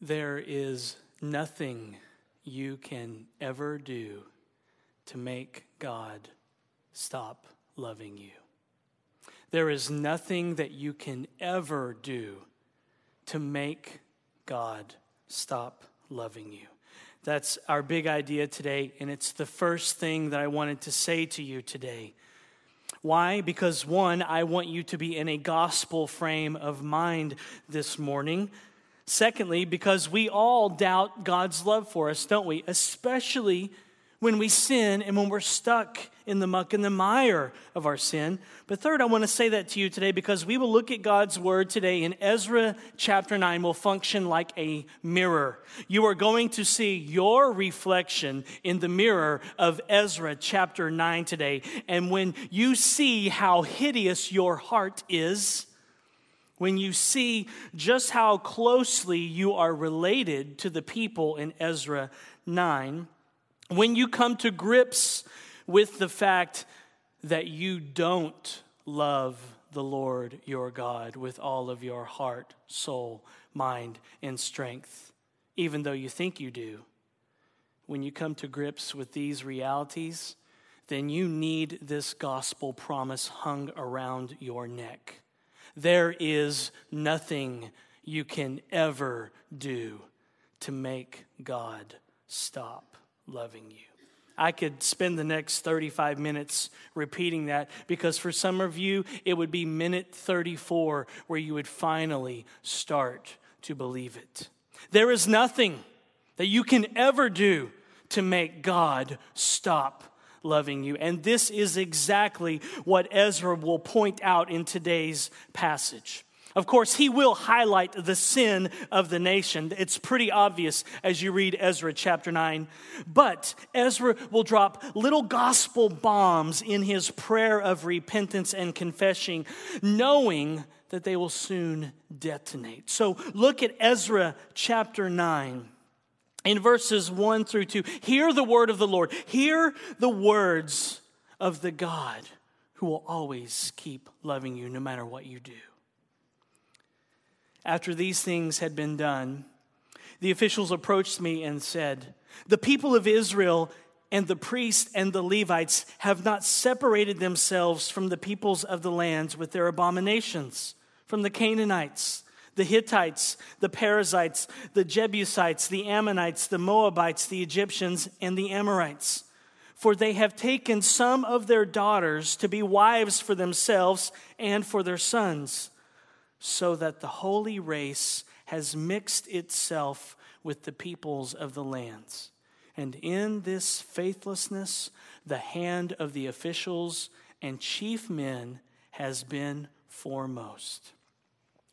There is nothing you can ever do to make God stop loving you. There is nothing that you can ever do to make God stop loving you. That's our big idea today, and it's the first thing that I wanted to say to you today. Why? Because one, I want you to be in a gospel frame of mind this morning. Secondly, because we all doubt God's love for us, don't we? Especially when we sin and when we're stuck in the muck and the mire of our sin. But third, I want to say that to you today because we will look at God's word today in Ezra chapter 9 will function like a mirror. You are going to see your reflection in the mirror of Ezra chapter 9 today. And when you see how hideous your heart is, when you see just how closely you are related to the people in Ezra 9, when you come to grips with the fact that you don't love the Lord your God with all of your heart, soul, mind, and strength, even though you think you do, when you come to grips with these realities, then you need this gospel promise hung around your neck. There is nothing you can ever do to make God stop loving you. I could spend the next 35 minutes repeating that because for some of you, it would be minute 34 where you would finally start to believe it. There is nothing that you can ever do to make God stop loving you. And this is exactly what Ezra will point out in today's passage. Of course, he will highlight the sin of the nation. It's pretty obvious as you read Ezra chapter 9. But Ezra will drop little gospel bombs in his prayer of repentance and confession, knowing that they will soon detonate. So look at Ezra chapter 9 in verses 1 through 2. Hear the word of the Lord. Hear the words of the God who will always keep loving you no matter what you do. After these things had been done, the officials approached me and said, The people of Israel and the priests and the Levites have not separated themselves from the peoples of the lands with their abominations, from the Canaanites the Hittites, the Perizzites, the Jebusites, the Ammonites, the Moabites, the Egyptians, and the Amorites. For they have taken some of their daughters to be wives for themselves and for their sons, so that the holy race has mixed itself with the peoples of the lands. And in this faithlessness, the hand of the officials and chief men has been foremost.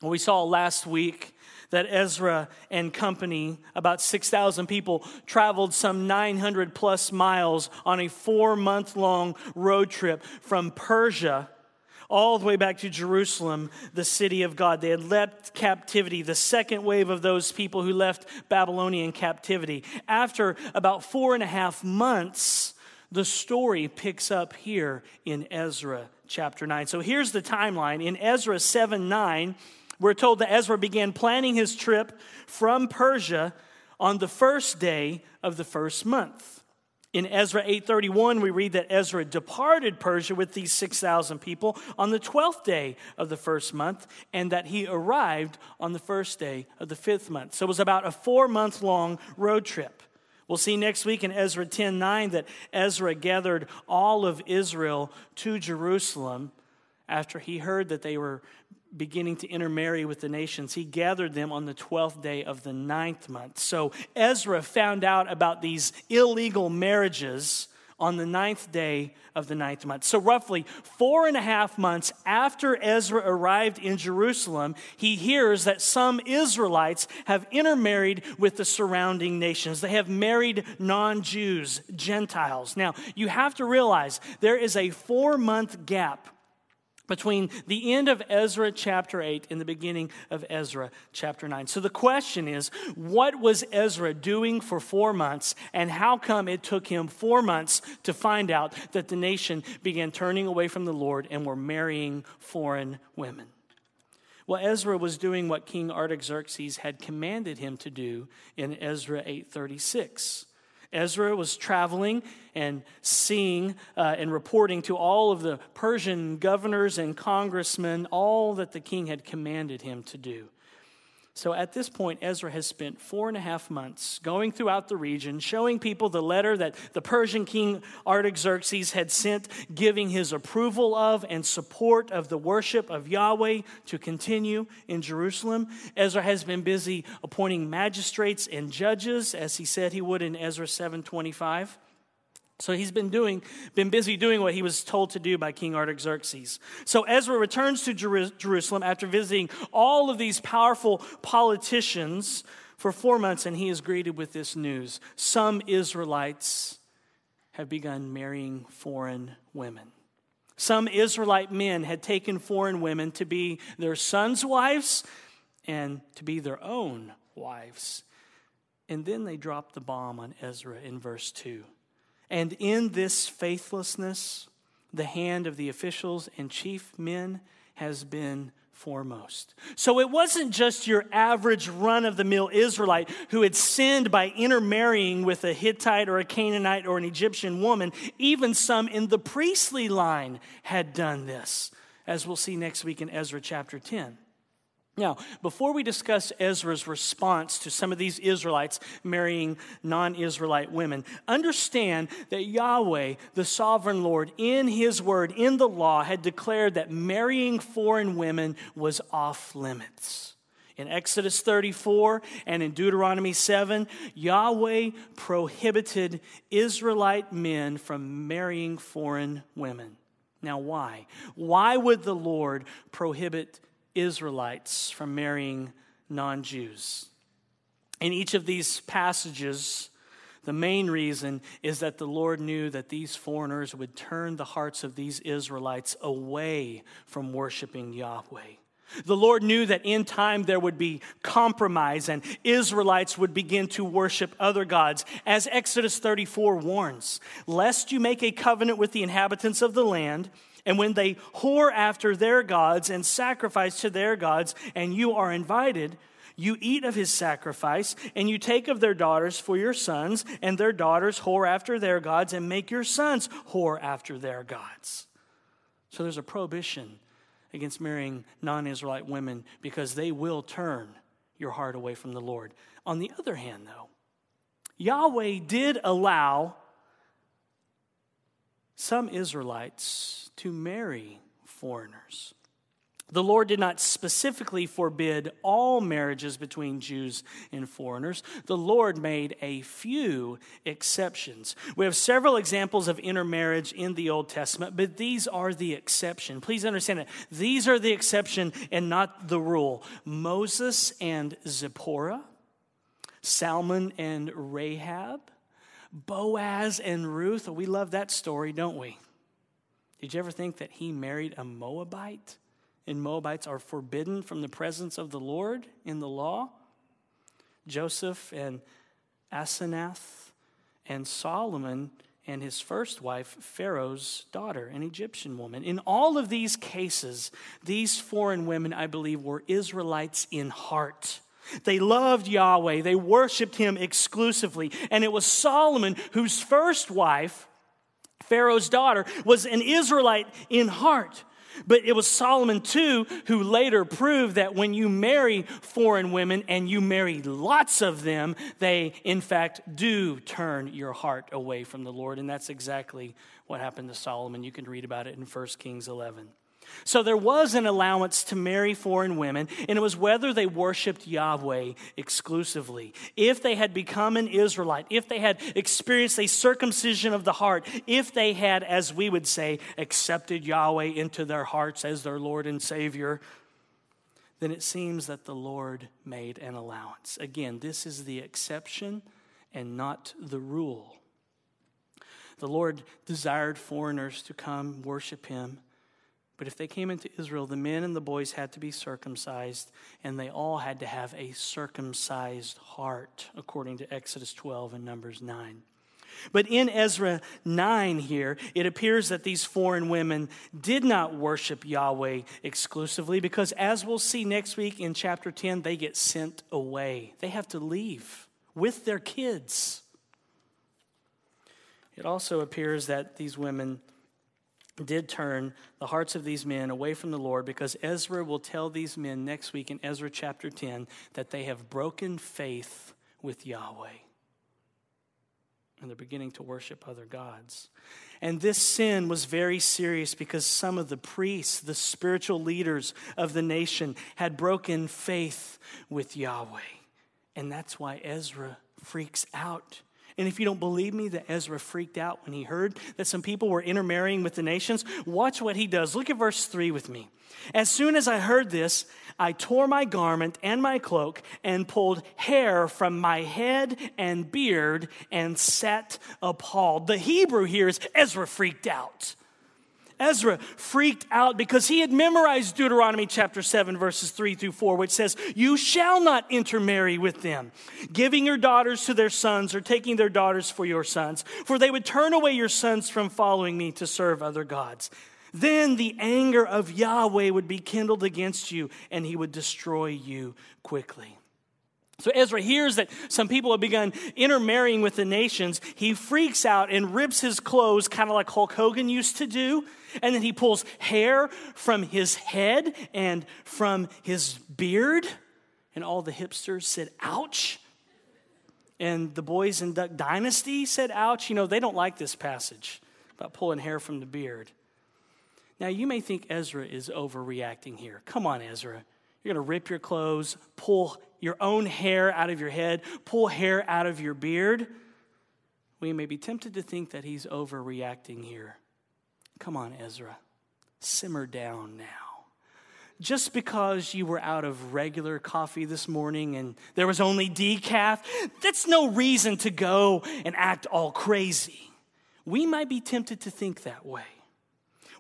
We saw last week that Ezra and company, about 6,000 people, traveled some 900 plus miles on a four month long road trip from Persia all the way back to Jerusalem, the city of God. They had left captivity, the second wave of those people who left Babylonian captivity. After about four and a half months, the story picks up here in Ezra chapter 9. So here's the timeline. In Ezra 7 9, we're told that Ezra began planning his trip from Persia on the first day of the first month. In Ezra 8:31 we read that Ezra departed Persia with these 6,000 people on the 12th day of the first month and that he arrived on the first day of the 5th month. So it was about a 4-month long road trip. We'll see next week in Ezra 10:9 that Ezra gathered all of Israel to Jerusalem after he heard that they were beginning to intermarry with the nations, he gathered them on the 12th day of the ninth month. So Ezra found out about these illegal marriages on the ninth day of the ninth month. So, roughly four and a half months after Ezra arrived in Jerusalem, he hears that some Israelites have intermarried with the surrounding nations. They have married non Jews, Gentiles. Now, you have to realize there is a four month gap between the end of Ezra chapter 8 and the beginning of Ezra chapter 9. So the question is what was Ezra doing for four months, and how come it took him four months to find out that the nation began turning away from the Lord and were marrying foreign women? Well, Ezra was doing what King Artaxerxes had commanded him to do in Ezra 836. Ezra was traveling and seeing uh, and reporting to all of the Persian governors and congressmen all that the king had commanded him to do. So at this point, Ezra has spent four and a half months going throughout the region, showing people the letter that the Persian king Artaxerxes had sent, giving his approval of and support of the worship of Yahweh to continue in Jerusalem. Ezra has been busy appointing magistrates and judges, as he said he would in Ezra 725. So he's been doing, been busy doing what he was told to do by King Artaxerxes. So Ezra returns to Jerusalem after visiting all of these powerful politicians for four months, and he is greeted with this news: some Israelites have begun marrying foreign women. Some Israelite men had taken foreign women to be their sons' wives and to be their own wives. And then they dropped the bomb on Ezra in verse 2. And in this faithlessness, the hand of the officials and chief men has been foremost. So it wasn't just your average run of the mill Israelite who had sinned by intermarrying with a Hittite or a Canaanite or an Egyptian woman. Even some in the priestly line had done this, as we'll see next week in Ezra chapter 10. Now, before we discuss Ezra's response to some of these Israelites marrying non Israelite women, understand that Yahweh, the sovereign Lord, in his word, in the law, had declared that marrying foreign women was off limits. In Exodus 34 and in Deuteronomy 7, Yahweh prohibited Israelite men from marrying foreign women. Now, why? Why would the Lord prohibit Israelites from marrying non Jews. In each of these passages, the main reason is that the Lord knew that these foreigners would turn the hearts of these Israelites away from worshiping Yahweh. The Lord knew that in time there would be compromise and Israelites would begin to worship other gods, as Exodus 34 warns Lest you make a covenant with the inhabitants of the land and when they whore after their gods and sacrifice to their gods, and you are invited, you eat of his sacrifice, and you take of their daughters for your sons, and their daughters whore after their gods, and make your sons whore after their gods. So there's a prohibition against marrying non Israelite women because they will turn your heart away from the Lord. On the other hand, though, Yahweh did allow some Israelites to marry foreigners. The Lord did not specifically forbid all marriages between Jews and foreigners. The Lord made a few exceptions. We have several examples of intermarriage in the Old Testament, but these are the exception. Please understand that these are the exception and not the rule. Moses and Zipporah, Salmon and Rahab, Boaz and Ruth. We love that story, don't we? Did you ever think that he married a Moabite? And Moabites are forbidden from the presence of the Lord in the law? Joseph and Asenath and Solomon and his first wife, Pharaoh's daughter, an Egyptian woman. In all of these cases, these foreign women, I believe, were Israelites in heart. They loved Yahweh, they worshiped him exclusively. And it was Solomon, whose first wife, Pharaoh's daughter, was an Israelite in heart. But it was Solomon too who later proved that when you marry foreign women and you marry lots of them, they in fact do turn your heart away from the Lord. And that's exactly what happened to Solomon. You can read about it in 1 Kings 11. So there was an allowance to marry foreign women, and it was whether they worshiped Yahweh exclusively. If they had become an Israelite, if they had experienced a circumcision of the heart, if they had, as we would say, accepted Yahweh into their hearts as their Lord and Savior, then it seems that the Lord made an allowance. Again, this is the exception and not the rule. The Lord desired foreigners to come worship Him. But if they came into Israel, the men and the boys had to be circumcised, and they all had to have a circumcised heart, according to Exodus 12 and Numbers 9. But in Ezra 9 here, it appears that these foreign women did not worship Yahweh exclusively because, as we'll see next week in chapter 10, they get sent away. They have to leave with their kids. It also appears that these women did turn the hearts of these men away from the Lord because Ezra will tell these men next week in Ezra chapter 10 that they have broken faith with Yahweh and they're beginning to worship other gods. And this sin was very serious because some of the priests, the spiritual leaders of the nation, had broken faith with Yahweh. And that's why Ezra freaks out. And if you don't believe me that Ezra freaked out when he heard that some people were intermarrying with the nations, watch what he does. Look at verse 3 with me. As soon as I heard this, I tore my garment and my cloak and pulled hair from my head and beard and sat appalled. The Hebrew here is Ezra freaked out. Ezra freaked out because he had memorized Deuteronomy chapter 7, verses 3 through 4, which says, You shall not intermarry with them, giving your daughters to their sons or taking their daughters for your sons, for they would turn away your sons from following me to serve other gods. Then the anger of Yahweh would be kindled against you, and he would destroy you quickly. So Ezra hears that some people have begun intermarrying with the nations. He freaks out and rips his clothes, kind of like Hulk Hogan used to do. And then he pulls hair from his head and from his beard. And all the hipsters said, ouch. And the boys in Duck Dynasty said, ouch. You know, they don't like this passage about pulling hair from the beard. Now, you may think Ezra is overreacting here. Come on, Ezra. You're going to rip your clothes, pull your own hair out of your head, pull hair out of your beard. We may be tempted to think that he's overreacting here. Come on, Ezra. Simmer down now. Just because you were out of regular coffee this morning and there was only decaf, that's no reason to go and act all crazy. We might be tempted to think that way.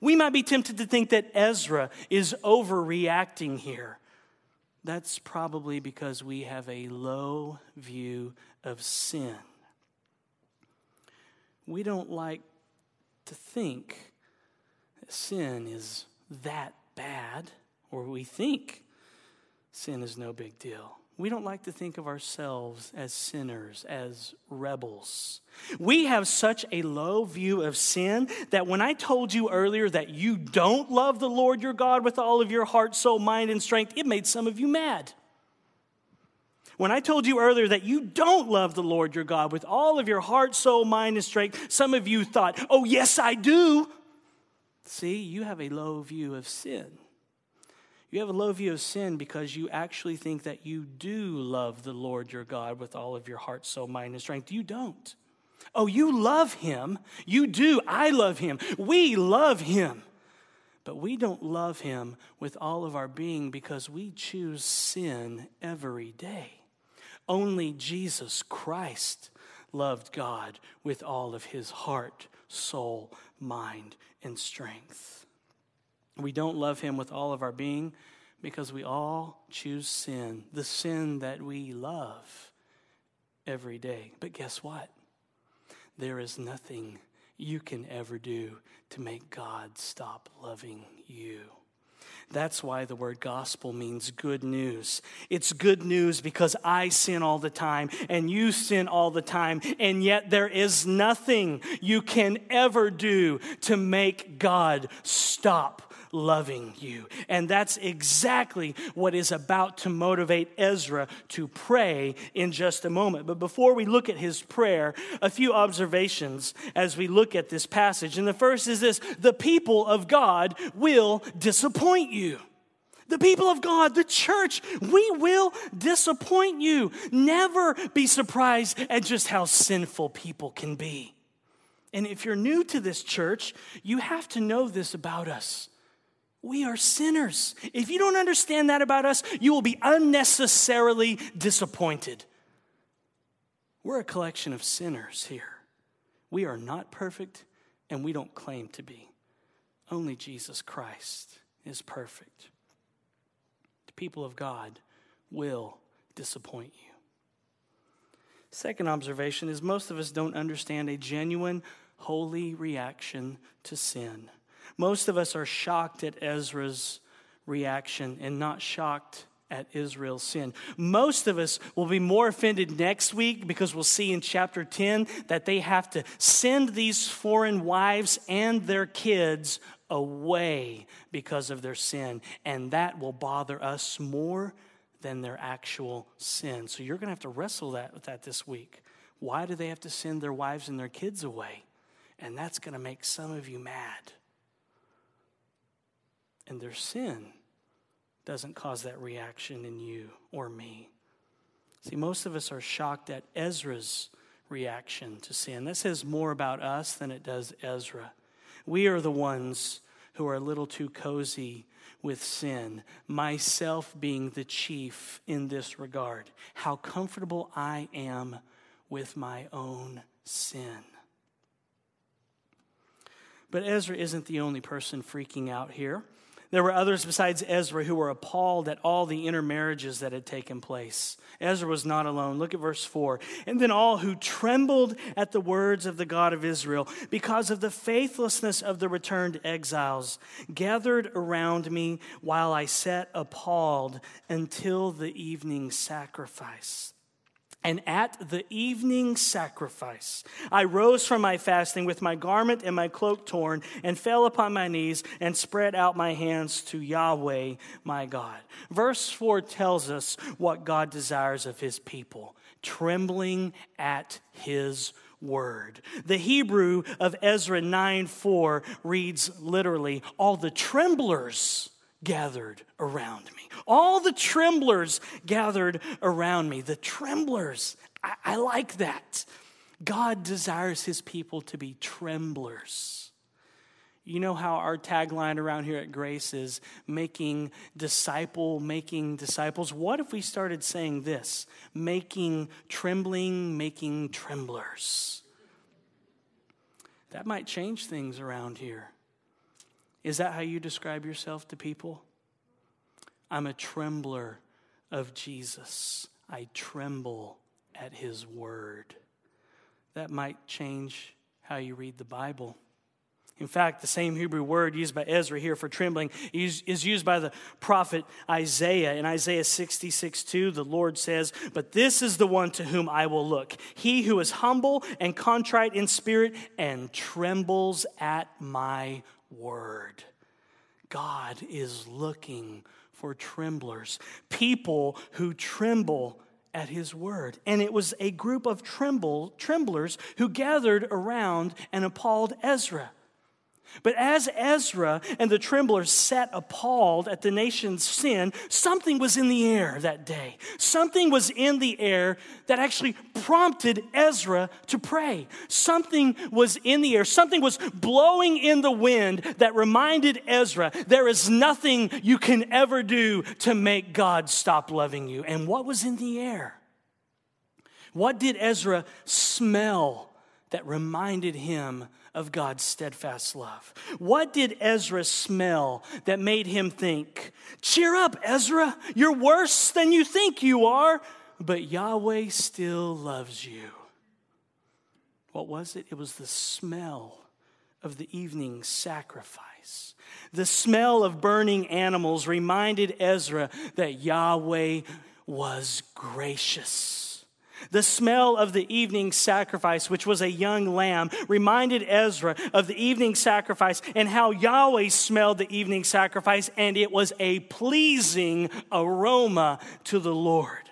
We might be tempted to think that Ezra is overreacting here. That's probably because we have a low view of sin. We don't like to think that sin is that bad, or we think sin is no big deal. We don't like to think of ourselves as sinners, as rebels. We have such a low view of sin that when I told you earlier that you don't love the Lord your God with all of your heart, soul, mind, and strength, it made some of you mad. When I told you earlier that you don't love the Lord your God with all of your heart, soul, mind, and strength, some of you thought, oh, yes, I do. See, you have a low view of sin. You have a low view of sin because you actually think that you do love the Lord your God with all of your heart, soul, mind, and strength. You don't. Oh, you love him. You do. I love him. We love him. But we don't love him with all of our being because we choose sin every day. Only Jesus Christ loved God with all of his heart, soul, mind, and strength. We don't love him with all of our being because we all choose sin, the sin that we love every day. But guess what? There is nothing you can ever do to make God stop loving you. That's why the word gospel means good news. It's good news because I sin all the time and you sin all the time, and yet there is nothing you can ever do to make God stop loving you. And that's exactly what is about to motivate Ezra to pray in just a moment. But before we look at his prayer, a few observations as we look at this passage. And the first is this the people of God will disappoint you. The people of God, the church, we will disappoint you. Never be surprised at just how sinful people can be. And if you're new to this church, you have to know this about us. We are sinners. If you don't understand that about us, you will be unnecessarily disappointed. We're a collection of sinners here. We are not perfect, and we don't claim to be. Only Jesus Christ is perfect. The people of God will disappoint you. Second observation is most of us don't understand a genuine, holy reaction to sin. Most of us are shocked at Ezra's reaction and not shocked at Israel's sin. Most of us will be more offended next week because we'll see in chapter 10 that they have to send these foreign wives and their kids away because of their sin. And that will bother us more than their actual sin. So you're going to have to wrestle that, with that this week. Why do they have to send their wives and their kids away? And that's going to make some of you mad. And their sin doesn't cause that reaction in you or me. See, most of us are shocked at Ezra's reaction to sin. That says more about us than it does Ezra. We are the ones who are a little too cozy with sin, myself being the chief in this regard. How comfortable I am with my own sin. But Ezra isn't the only person freaking out here. There were others besides Ezra who were appalled at all the intermarriages that had taken place. Ezra was not alone. Look at verse 4. And then all who trembled at the words of the God of Israel because of the faithlessness of the returned exiles gathered around me while I sat appalled until the evening sacrifice. And at the evening sacrifice, I rose from my fasting with my garment and my cloak torn, and fell upon my knees and spread out my hands to Yahweh my God. Verse 4 tells us what God desires of his people trembling at his word. The Hebrew of Ezra 9 4 reads literally, All the tremblers gathered around me. All the tremblers gathered around me. The tremblers, I, I like that. God desires his people to be tremblers. You know how our tagline around here at Grace is making disciple, making disciples? What if we started saying this? Making trembling, making tremblers. That might change things around here. Is that how you describe yourself to people? I'm a trembler of Jesus. I tremble at his word. That might change how you read the Bible. In fact, the same Hebrew word used by Ezra here for trembling is used by the prophet Isaiah. In Isaiah 66 2, the Lord says, But this is the one to whom I will look, he who is humble and contrite in spirit and trembles at my word. God is looking for tremblers, people who tremble at his word. And it was a group of tremble, tremblers who gathered around and appalled Ezra. But as Ezra and the tremblers sat appalled at the nation's sin, something was in the air that day. Something was in the air that actually prompted Ezra to pray. Something was in the air. Something was blowing in the wind that reminded Ezra there is nothing you can ever do to make God stop loving you. And what was in the air? What did Ezra smell that reminded him of God's steadfast love? What did Ezra smell that made him think, Cheer up, Ezra, you're worse than you think you are, but Yahweh still loves you? What was it? It was the smell of the evening sacrifice. The smell of burning animals reminded Ezra that Yahweh was gracious. The smell of the evening sacrifice, which was a young lamb, reminded Ezra of the evening sacrifice and how Yahweh smelled the evening sacrifice, and it was a pleasing aroma to the Lord.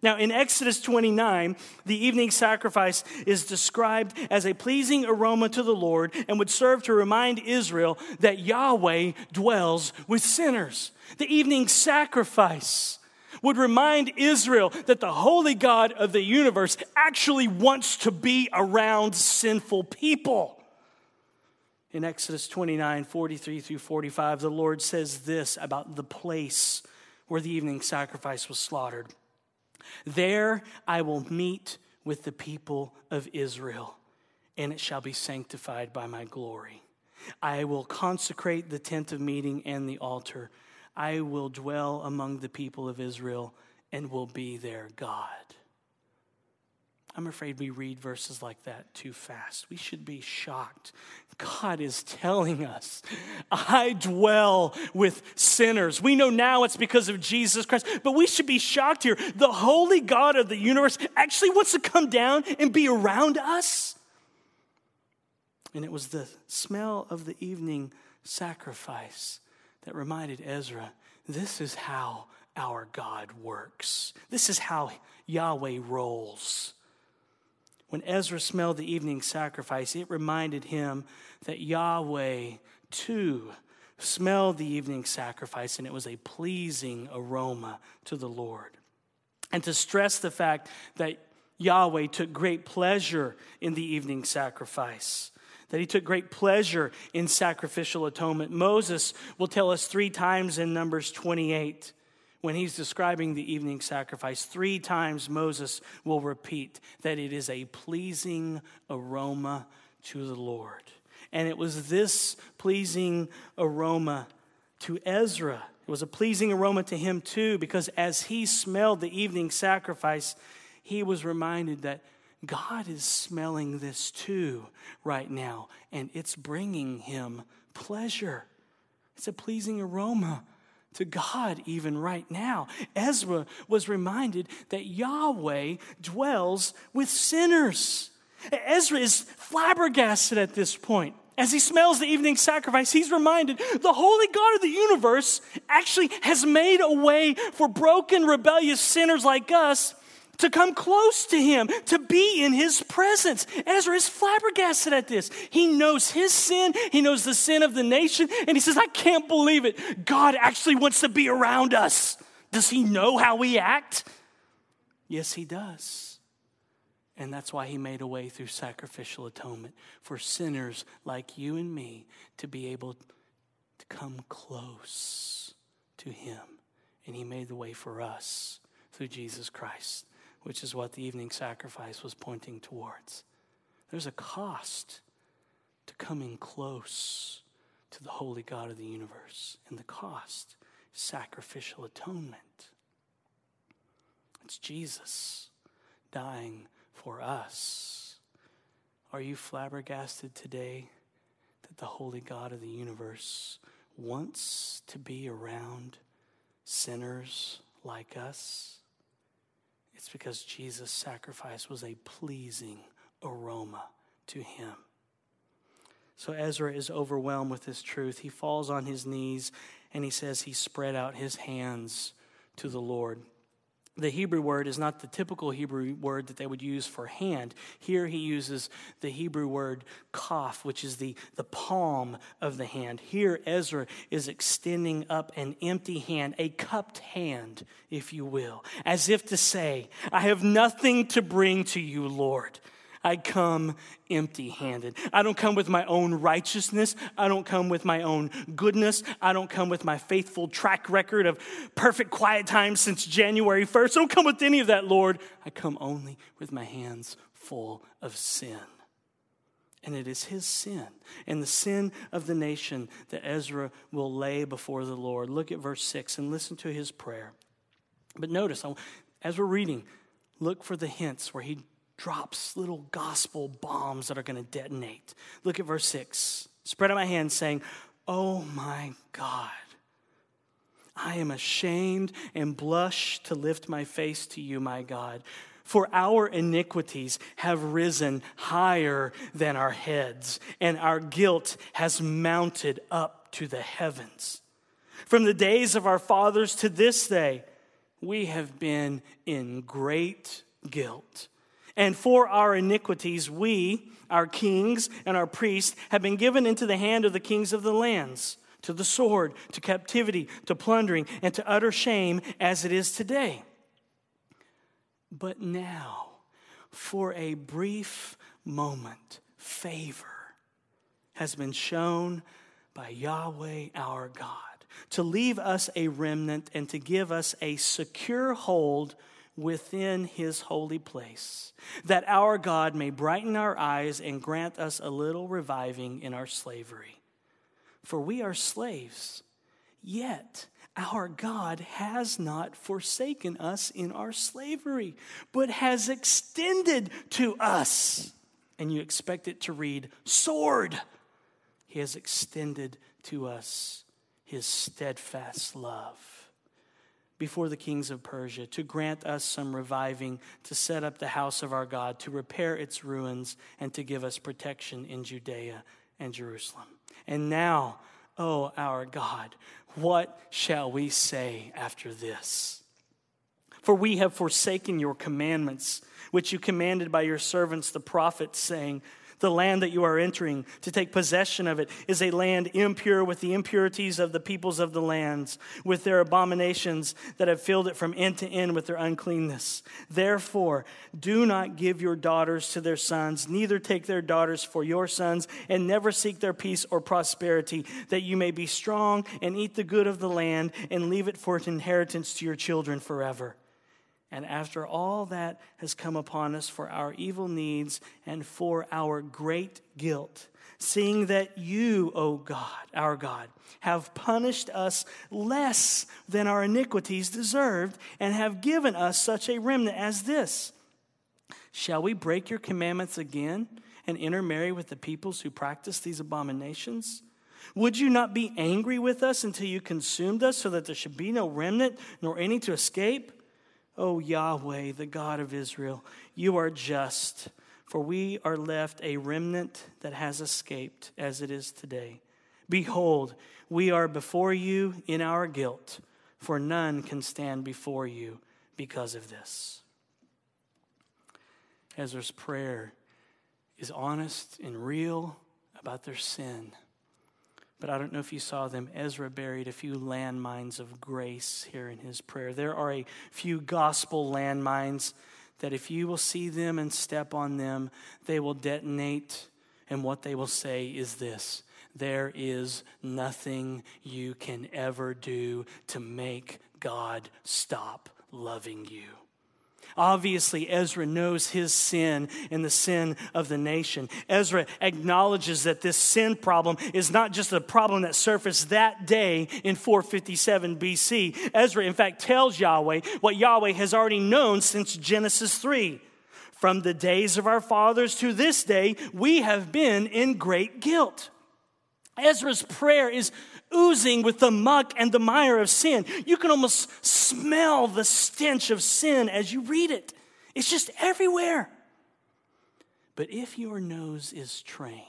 Now, in Exodus 29, the evening sacrifice is described as a pleasing aroma to the Lord and would serve to remind Israel that Yahweh dwells with sinners. The evening sacrifice would remind Israel that the holy God of the universe actually wants to be around sinful people. In Exodus 29 43 through 45, the Lord says this about the place where the evening sacrifice was slaughtered There I will meet with the people of Israel, and it shall be sanctified by my glory. I will consecrate the tent of meeting and the altar I will dwell among the people of Israel and will be their God. I'm afraid we read verses like that too fast. We should be shocked. God is telling us, I dwell with sinners. We know now it's because of Jesus Christ, but we should be shocked here. The holy God of the universe actually wants to come down and be around us. And it was the smell of the evening sacrifice that reminded Ezra this is how our God works. This is how Yahweh rolls. When Ezra smelled the evening sacrifice, it reminded him that Yahweh too smelled the evening sacrifice and it was a pleasing aroma to the Lord. And to stress the fact that Yahweh took great pleasure in the evening sacrifice, that he took great pleasure in sacrificial atonement. Moses will tell us three times in Numbers 28 when he's describing the evening sacrifice, three times Moses will repeat that it is a pleasing aroma to the Lord. And it was this pleasing aroma to Ezra. It was a pleasing aroma to him too, because as he smelled the evening sacrifice, he was reminded that God is smelling this too right now, and it's bringing him pleasure. It's a pleasing aroma to God even right now. Ezra was reminded that Yahweh dwells with sinners. Ezra is flabbergasted at this point. As he smells the evening sacrifice, he's reminded the holy God of the universe actually has made a way for broken, rebellious sinners like us to come close to him, to be in his presence. Ezra is flabbergasted at this. He knows his sin, he knows the sin of the nation, and he says, I can't believe it. God actually wants to be around us. Does he know how we act? Yes, he does. And that's why he made a way through sacrificial atonement for sinners like you and me to be able to come close to him. And he made the way for us through Jesus Christ which is what the evening sacrifice was pointing towards. There's a cost to coming close to the holy God of the universe, and the cost is sacrificial atonement. It's Jesus dying for us. Are you flabbergasted today that the holy God of the universe wants to be around sinners like us? It's because Jesus' sacrifice was a pleasing aroma to him. So Ezra is overwhelmed with this truth. He falls on his knees and he says he spread out his hands to the Lord the Hebrew word is not the typical Hebrew word that they would use for hand. Here he uses the Hebrew word kaf, which is the, the palm of the hand. Here Ezra is extending up an empty hand, a cupped hand, if you will, as if to say, I have nothing to bring to you, Lord. I come empty handed. I don't come with my own righteousness. I don't come with my own goodness. I don't come with my faithful track record of perfect quiet time since January 1st. I don't come with any of that, Lord. I come only with my hands full of sin. And it is his sin and the sin of the nation that Ezra will lay before the Lord. Look at verse 6 and listen to his prayer. But notice, as we're reading, look for the hints where he drops little gospel bombs that are going to detonate. Look at verse 6. Spread out my hands, saying, Oh my God, I am ashamed and blush to lift my face to you, my God. For our iniquities have risen higher than our heads, and our guilt has mounted up to the heavens. From the days of our fathers to this day, we have been in great guilt. And for our iniquities, we, our kings and our priests, have been given into the hand of the kings of the lands, to the sword, to captivity, to plundering, and to utter shame, as it is today. But now, for a brief moment, favor has been shown by Yahweh our God to leave us a remnant and to give us a secure hold within his holy place, that our God may brighten our eyes and grant us a little reviving in our slavery. For we are slaves, yet our God has not forsaken us in our slavery, but has extended to us. And you expect it to read, sword. He has extended to us his steadfast love before the kings of Persia, to grant us some reviving, to set up the house of our God, to repair its ruins, and to give us protection in Judea and Jerusalem. And now, O oh, our God, what shall we say after this? For we have forsaken your commandments, which you commanded by your servants the prophets, saying, the land that you are entering, to take possession of it, is a land impure with the impurities of the peoples of the lands, with their abominations that have filled it from end to end with their uncleanness. Therefore, do not give your daughters to their sons, neither take their daughters for your sons, and never seek their peace or prosperity, that you may be strong and eat the good of the land and leave it for an inheritance to your children forever. And after all that has come upon us for our evil needs and for our great guilt, seeing that you, O God, our God, have punished us less than our iniquities deserved and have given us such a remnant as this, shall we break your commandments again and intermarry with the peoples who practice these abominations? Would you not be angry with us until you consumed us so that there should be no remnant nor any to escape? O Yahweh, the God of Israel, you are just, for we are left a remnant that has escaped as it is today. Behold, we are before you in our guilt, for none can stand before you because of this. Ezra's prayer is honest and real about their sin. But I don't know if you saw them. Ezra buried a few landmines of grace here in his prayer. There are a few gospel landmines that if you will see them and step on them, they will detonate. And what they will say is this there is nothing you can ever do to make God stop loving you. Obviously, Ezra knows his sin and the sin of the nation. Ezra acknowledges that this sin problem is not just a problem that surfaced that day in 457 BC. Ezra, in fact, tells Yahweh what Yahweh has already known since Genesis 3. From the days of our fathers to this day, we have been in great guilt. Ezra's prayer is oozing with the muck and the mire of sin. You can almost smell the stench of sin as you read it, it's just everywhere. But if your nose is trained,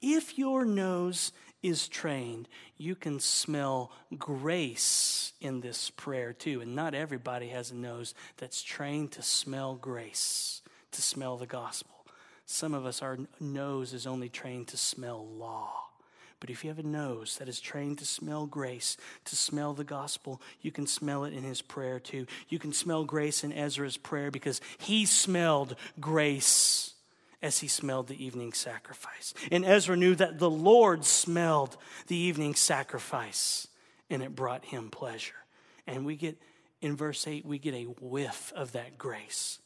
if your nose is trained, you can smell grace in this prayer too. And not everybody has a nose that's trained to smell grace, to smell the gospel. Some of us, our nose is only trained to smell law. But if you have a nose that is trained to smell grace, to smell the gospel, you can smell it in his prayer too. You can smell grace in Ezra's prayer because he smelled grace as he smelled the evening sacrifice. And Ezra knew that the Lord smelled the evening sacrifice and it brought him pleasure. And we get, in verse 8, we get a whiff of that grace.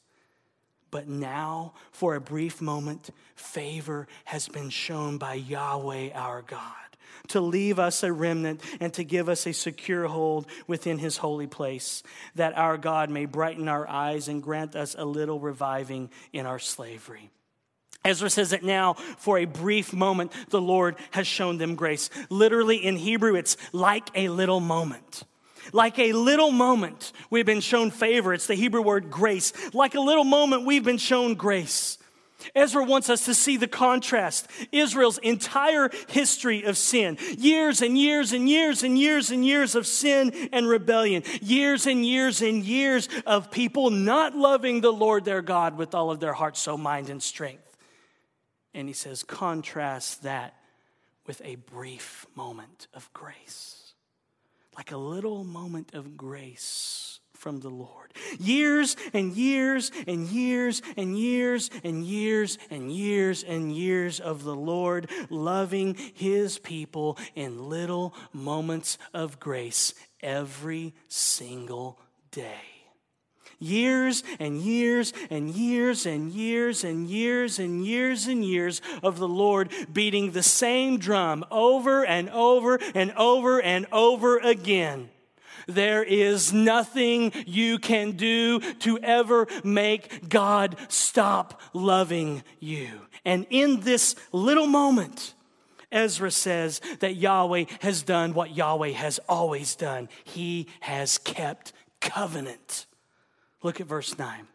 But now, for a brief moment, favor has been shown by Yahweh our God to leave us a remnant and to give us a secure hold within his holy place, that our God may brighten our eyes and grant us a little reviving in our slavery. Ezra says that now, for a brief moment, the Lord has shown them grace. Literally in Hebrew, it's like a little moment. Like a little moment, we've been shown favor. It's the Hebrew word grace. Like a little moment, we've been shown grace. Ezra wants us to see the contrast. Israel's entire history of sin. Years and years and years and years and years of sin and rebellion. Years and years and years of people not loving the Lord their God with all of their heart, soul, mind, and strength. And he says, contrast that with a brief moment of grace like a little moment of grace from the Lord. Years and years and years and years and years and years and years of the Lord loving his people in little moments of grace every single day. Years and years and years and years and years and years and years of the Lord beating the same drum over and over and over and over again. There is nothing you can do to ever make God stop loving you. And in this little moment, Ezra says that Yahweh has done what Yahweh has always done. He has kept covenant. Look at verse 9.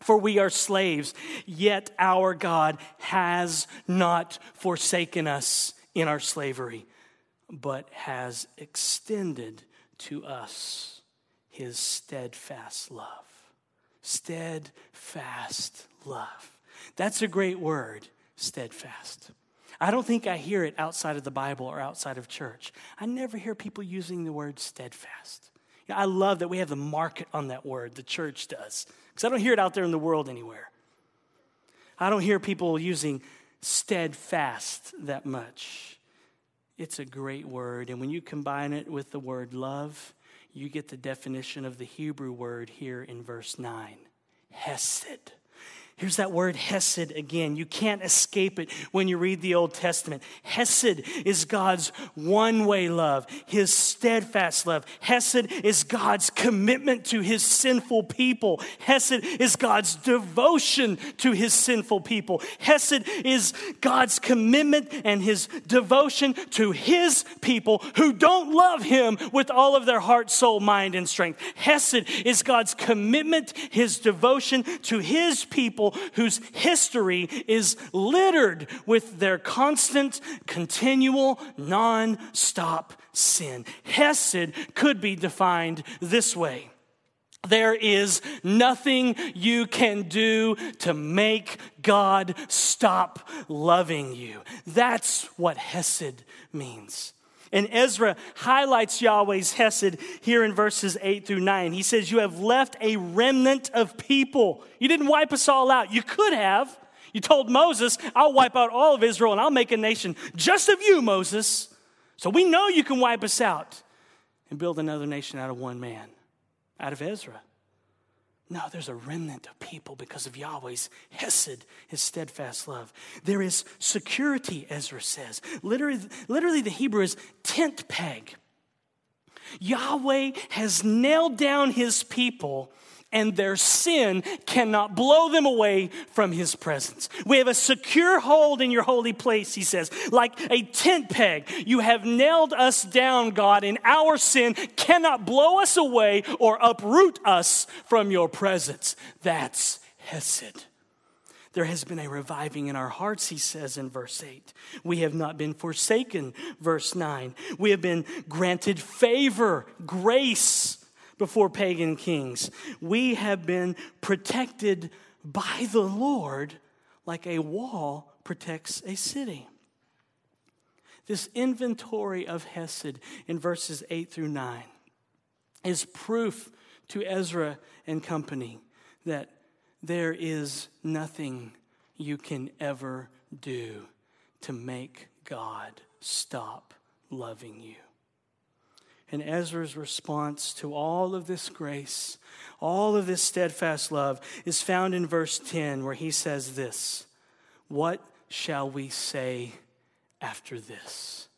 For we are slaves, yet our God has not forsaken us in our slavery, but has extended to us his steadfast love. Steadfast love. That's a great word, steadfast. I don't think I hear it outside of the Bible or outside of church. I never hear people using the word steadfast. I love that we have the market on that word, the church does, because I don't hear it out there in the world anywhere. I don't hear people using steadfast that much. It's a great word, and when you combine it with the word love, you get the definition of the Hebrew word here in verse 9 Hesed. Here's that word Hesed again. You can't escape it when you read the Old Testament. Hesed is God's one way love, his steadfast love. Hesed is God's commitment to his sinful people. Hesed is God's devotion to his sinful people. Hesed is God's commitment and his devotion to his people who don't love him with all of their heart, soul, mind, and strength. Hesed is God's commitment, his devotion to his people people whose history is littered with their constant, continual, non stop sin. Hesed could be defined this way. There is nothing you can do to make God stop loving you. That's what Hesed means. And Ezra highlights Yahweh's Hesed here in verses 8 through 9. He says, You have left a remnant of people. You didn't wipe us all out. You could have. You told Moses, I'll wipe out all of Israel and I'll make a nation just of you, Moses. So we know you can wipe us out and build another nation out of one man, out of Ezra. No, there's a remnant of people because of Yahweh's Hesed, his steadfast love. There is security, Ezra says. Literally, literally the Hebrew is tent peg. Yahweh has nailed down his people and their sin cannot blow them away from his presence. We have a secure hold in your holy place, he says, like a tent peg. You have nailed us down, God, and our sin cannot blow us away or uproot us from your presence. That's Hesed. There has been a reviving in our hearts, he says in verse 8. We have not been forsaken, verse 9. We have been granted favor, grace before pagan kings. We have been protected by the Lord like a wall protects a city. This inventory of Hesed in verses 8 through 9 is proof to Ezra and company that there is nothing you can ever do to make God stop loving you. And Ezra's response to all of this grace, all of this steadfast love, is found in verse 10, where he says this What shall we say after this?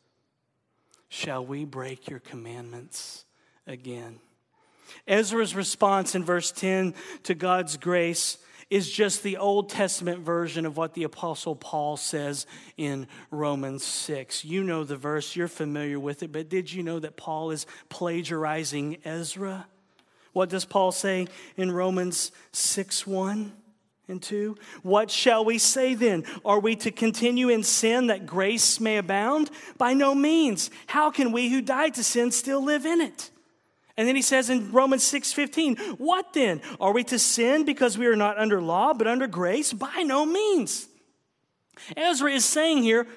Shall we break your commandments again? Ezra's response in verse 10 to God's grace is just the Old Testament version of what the Apostle Paul says in Romans 6. You know the verse, you're familiar with it, but did you know that Paul is plagiarizing Ezra? What does Paul say in Romans 6 1 and 2? What shall we say then? Are we to continue in sin that grace may abound? By no means. How can we who died to sin still live in it? And then he says in Romans 6:15, "What then? Are we to sin because we are not under law but under grace? By no means." Ezra is saying here,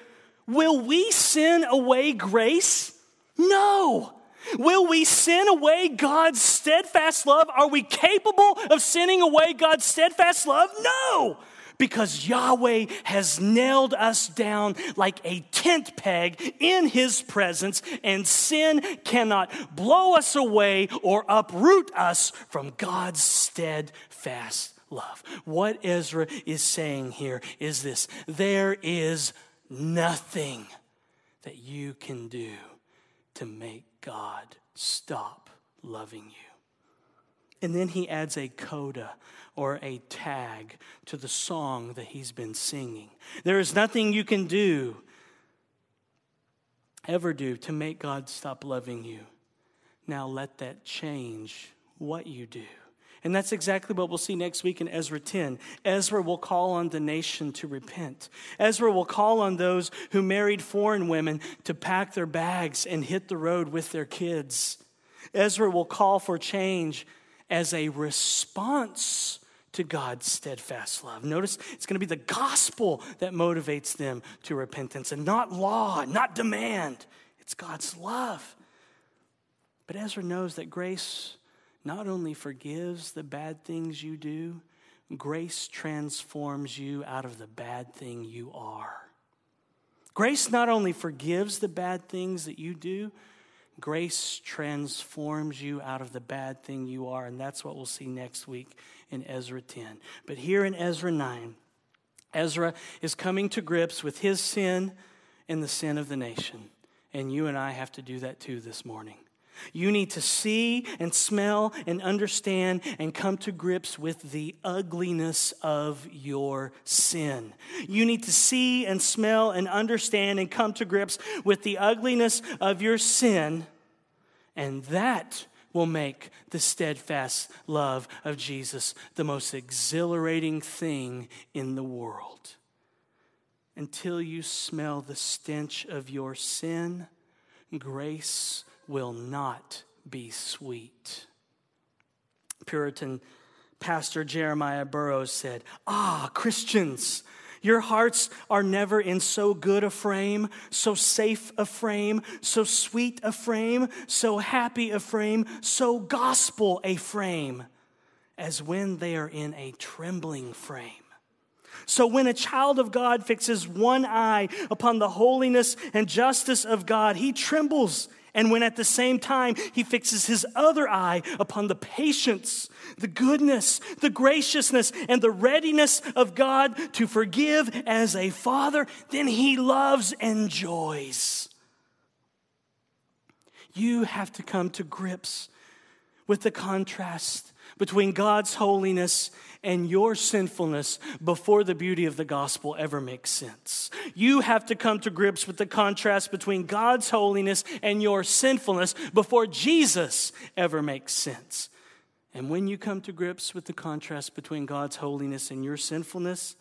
will we sin away grace? No. Will we sin away God's steadfast love? Are we capable of sinning away God's steadfast love? No. Because Yahweh has nailed us down like a tent peg in his presence, and sin cannot blow us away or uproot us from God's steadfast love. What Ezra is saying here is this there is nothing that you can do to make God stop loving you. And then he adds a coda or a tag to the song that he's been singing. There is nothing you can do, ever do, to make God stop loving you. Now let that change what you do. And that's exactly what we'll see next week in Ezra 10. Ezra will call on the nation to repent. Ezra will call on those who married foreign women to pack their bags and hit the road with their kids. Ezra will call for change as a response to God's steadfast love. Notice it's going to be the gospel that motivates them to repentance and not law, not demand. It's God's love. But Ezra knows that grace not only forgives the bad things you do, grace transforms you out of the bad thing you are. Grace not only forgives the bad things that you do, grace transforms you out of the bad thing you are. And that's what we'll see next week in Ezra 10. But here in Ezra 9, Ezra is coming to grips with his sin and the sin of the nation. And you and I have to do that too this morning. You need to see and smell and understand and come to grips with the ugliness of your sin. You need to see and smell and understand and come to grips with the ugliness of your sin, and that will make the steadfast love of Jesus the most exhilarating thing in the world. Until you smell the stench of your sin, grace will not be sweet. Puritan pastor Jeremiah Burroughs said, Ah, Christians, your hearts are never in so good a frame, so safe a frame, so sweet a frame, so happy a frame, so gospel a frame, as when they are in a trembling frame. So when a child of God fixes one eye upon the holiness and justice of God, he trembles and when at the same time he fixes his other eye upon the patience, the goodness, the graciousness, and the readiness of God to forgive as a father, then he loves and joys. You have to come to grips with the contrast between God's holiness and your sinfulness before the beauty of the gospel ever makes sense. You have to come to grips with the contrast between God's holiness and your sinfulness before Jesus ever makes sense. And when you come to grips with the contrast between God's holiness and your sinfulness,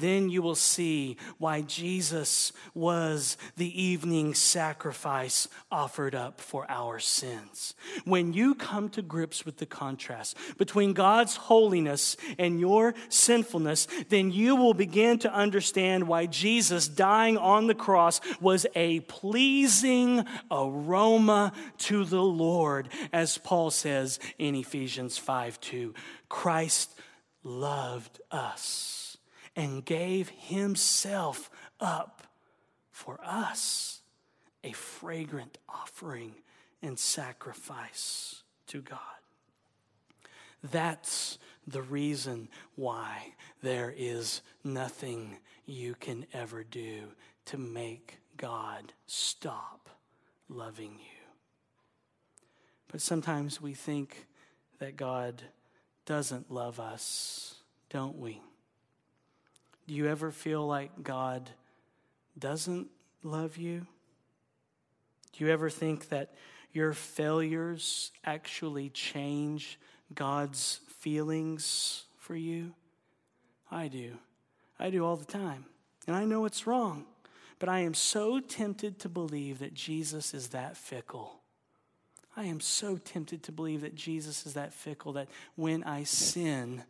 then you will see why Jesus was the evening sacrifice offered up for our sins. When you come to grips with the contrast between God's holiness and your sinfulness, then you will begin to understand why Jesus dying on the cross was a pleasing aroma to the Lord, as Paul says in Ephesians 5 2. Christ loved us and gave himself up for us, a fragrant offering and sacrifice to God. That's the reason why there is nothing you can ever do to make God stop loving you. But sometimes we think that God doesn't love us, don't we? Do you ever feel like God doesn't love you? Do you ever think that your failures actually change God's feelings for you? I do. I do all the time. And I know it's wrong. But I am so tempted to believe that Jesus is that fickle. I am so tempted to believe that Jesus is that fickle that when I sin,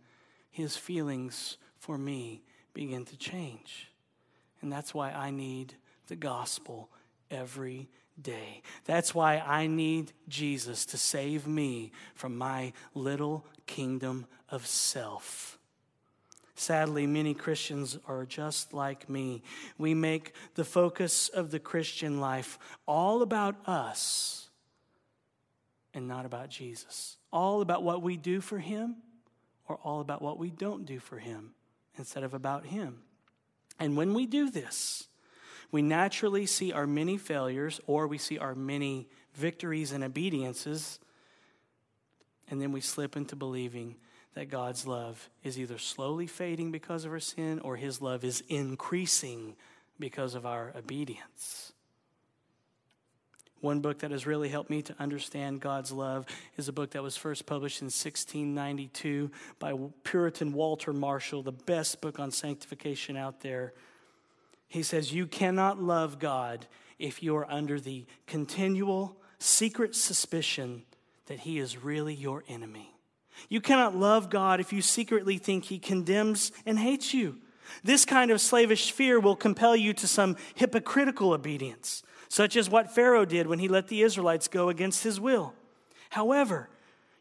his feelings for me begin to change. And that's why I need the gospel every day. That's why I need Jesus to save me from my little kingdom of self. Sadly, many Christians are just like me. We make the focus of the Christian life all about us and not about Jesus. All about what we do for Him or all about what we don't do for Him instead of about Him. And when we do this, we naturally see our many failures or we see our many victories and obediences, and then we slip into believing that God's love is either slowly fading because of our sin or his love is increasing because of our obedience. One book that has really helped me to understand God's love is a book that was first published in 1692 by Puritan Walter Marshall, the best book on sanctification out there. He says, You cannot love God if you are under the continual, secret suspicion that He is really your enemy. You cannot love God if you secretly think He condemns and hates you. This kind of slavish fear will compel you to some hypocritical obedience, such as what Pharaoh did when he let the Israelites go against his will. However,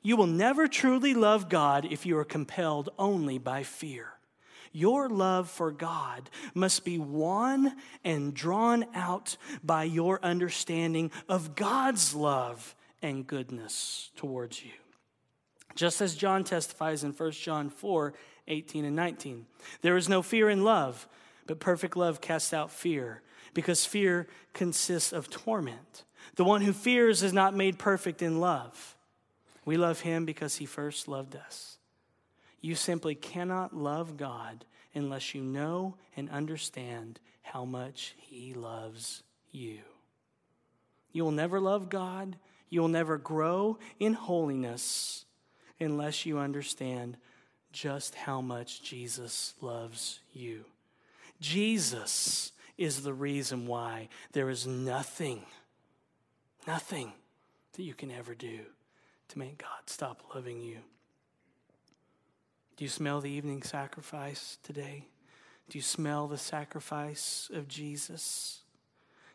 you will never truly love God if you are compelled only by fear. Your love for God must be won and drawn out by your understanding of God's love and goodness towards you. Just as John testifies in 1 John 4 18 and 19. There is no fear in love, but perfect love casts out fear, because fear consists of torment. The one who fears is not made perfect in love. We love him because he first loved us. You simply cannot love God unless you know and understand how much he loves you. You will never love God. You will never grow in holiness unless you understand just how much Jesus loves you. Jesus is the reason why there is nothing, nothing that you can ever do to make God stop loving you. Do you smell the evening sacrifice today? Do you smell the sacrifice of Jesus?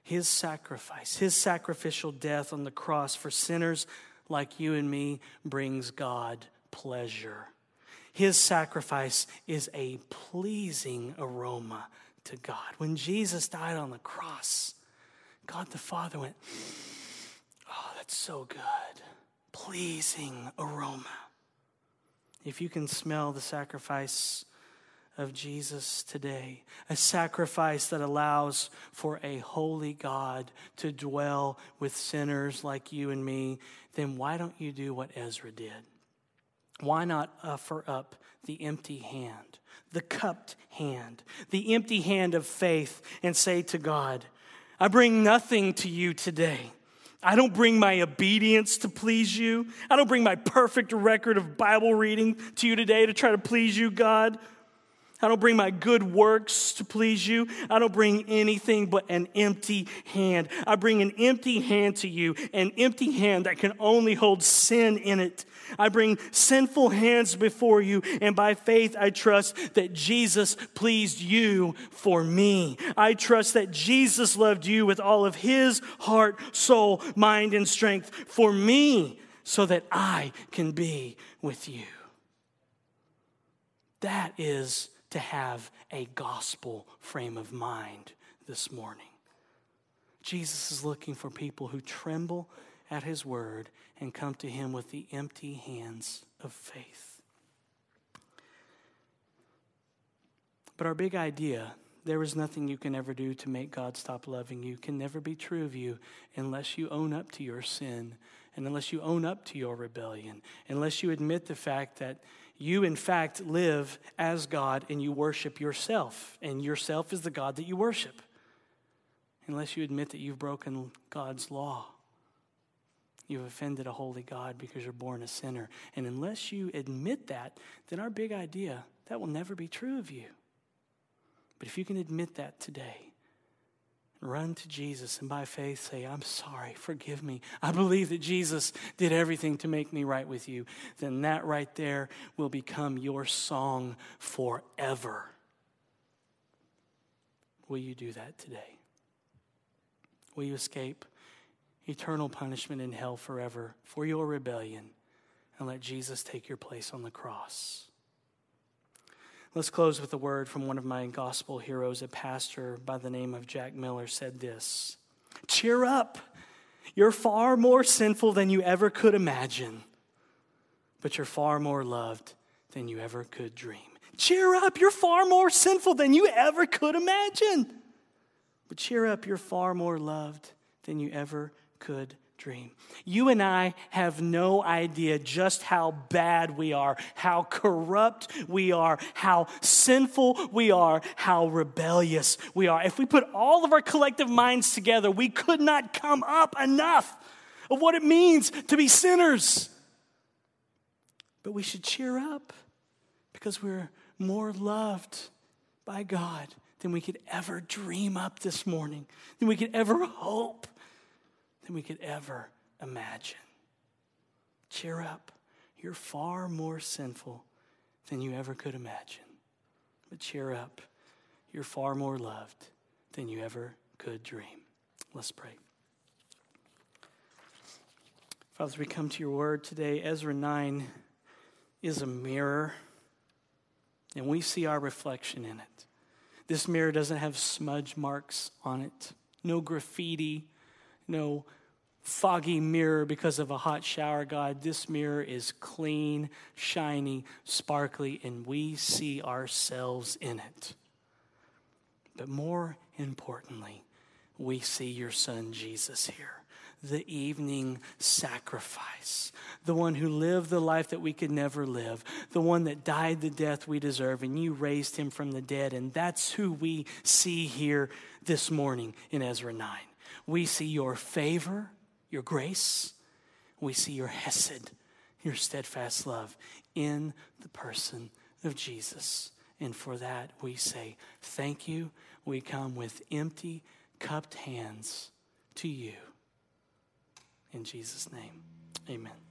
His sacrifice, his sacrificial death on the cross for sinners like you and me brings God pleasure. His sacrifice is a pleasing aroma to God. When Jesus died on the cross, God the Father went, Oh, that's so good. Pleasing aroma. If you can smell the sacrifice of Jesus today, a sacrifice that allows for a holy God to dwell with sinners like you and me, then why don't you do what Ezra did? Why not offer up the empty hand, the cupped hand, the empty hand of faith, and say to God, I bring nothing to you today. I don't bring my obedience to please you. I don't bring my perfect record of Bible reading to you today to try to please you, God. I don't bring my good works to please you. I don't bring anything but an empty hand. I bring an empty hand to you, an empty hand that can only hold sin in it. I bring sinful hands before you, and by faith I trust that Jesus pleased you for me. I trust that Jesus loved you with all of his heart, soul, mind, and strength for me so that I can be with you. That is to have a gospel frame of mind this morning. Jesus is looking for people who tremble at his word and come to him with the empty hands of faith. But our big idea there is nothing you can ever do to make God stop loving you can never be true of you unless you own up to your sin and unless you own up to your rebellion, unless you admit the fact that you, in fact, live as God and you worship yourself, and yourself is the God that you worship. Unless you admit that you've broken God's law, you've offended a holy God because you're born a sinner. And unless you admit that, then our big idea, that will never be true of you. But if you can admit that today, Run to Jesus and by faith say, I'm sorry, forgive me. I believe that Jesus did everything to make me right with you. Then that right there will become your song forever. Will you do that today? Will you escape eternal punishment in hell forever for your rebellion and let Jesus take your place on the cross? Let's close with a word from one of my gospel heroes, a pastor by the name of Jack Miller said this Cheer up. You're far more sinful than you ever could imagine, but you're far more loved than you ever could dream. Cheer up. You're far more sinful than you ever could imagine, but cheer up. You're far more loved than you ever could dream. You and I have no idea just how bad we are, how corrupt we are, how sinful we are, how rebellious we are. If we put all of our collective minds together, we could not come up enough of what it means to be sinners. But we should cheer up because we're more loved by God than we could ever dream up this morning, than we could ever hope than we could ever imagine. Cheer up. You're far more sinful than you ever could imagine. But cheer up. You're far more loved than you ever could dream. Let's pray. Father, we come to your word today. Ezra 9 is a mirror, and we see our reflection in it. This mirror doesn't have smudge marks on it, no graffiti, no foggy mirror because of a hot shower, God. This mirror is clean, shiny, sparkly, and we see ourselves in it. But more importantly, we see your son Jesus here. The evening sacrifice, the one who lived the life that we could never live, the one that died the death we deserve, and you raised him from the dead. And that's who we see here this morning in Ezra 9. We see your favor, your grace. We see your hesed, your steadfast love in the person of Jesus. And for that, we say, Thank you. We come with empty, cupped hands to you. In Jesus' name, amen.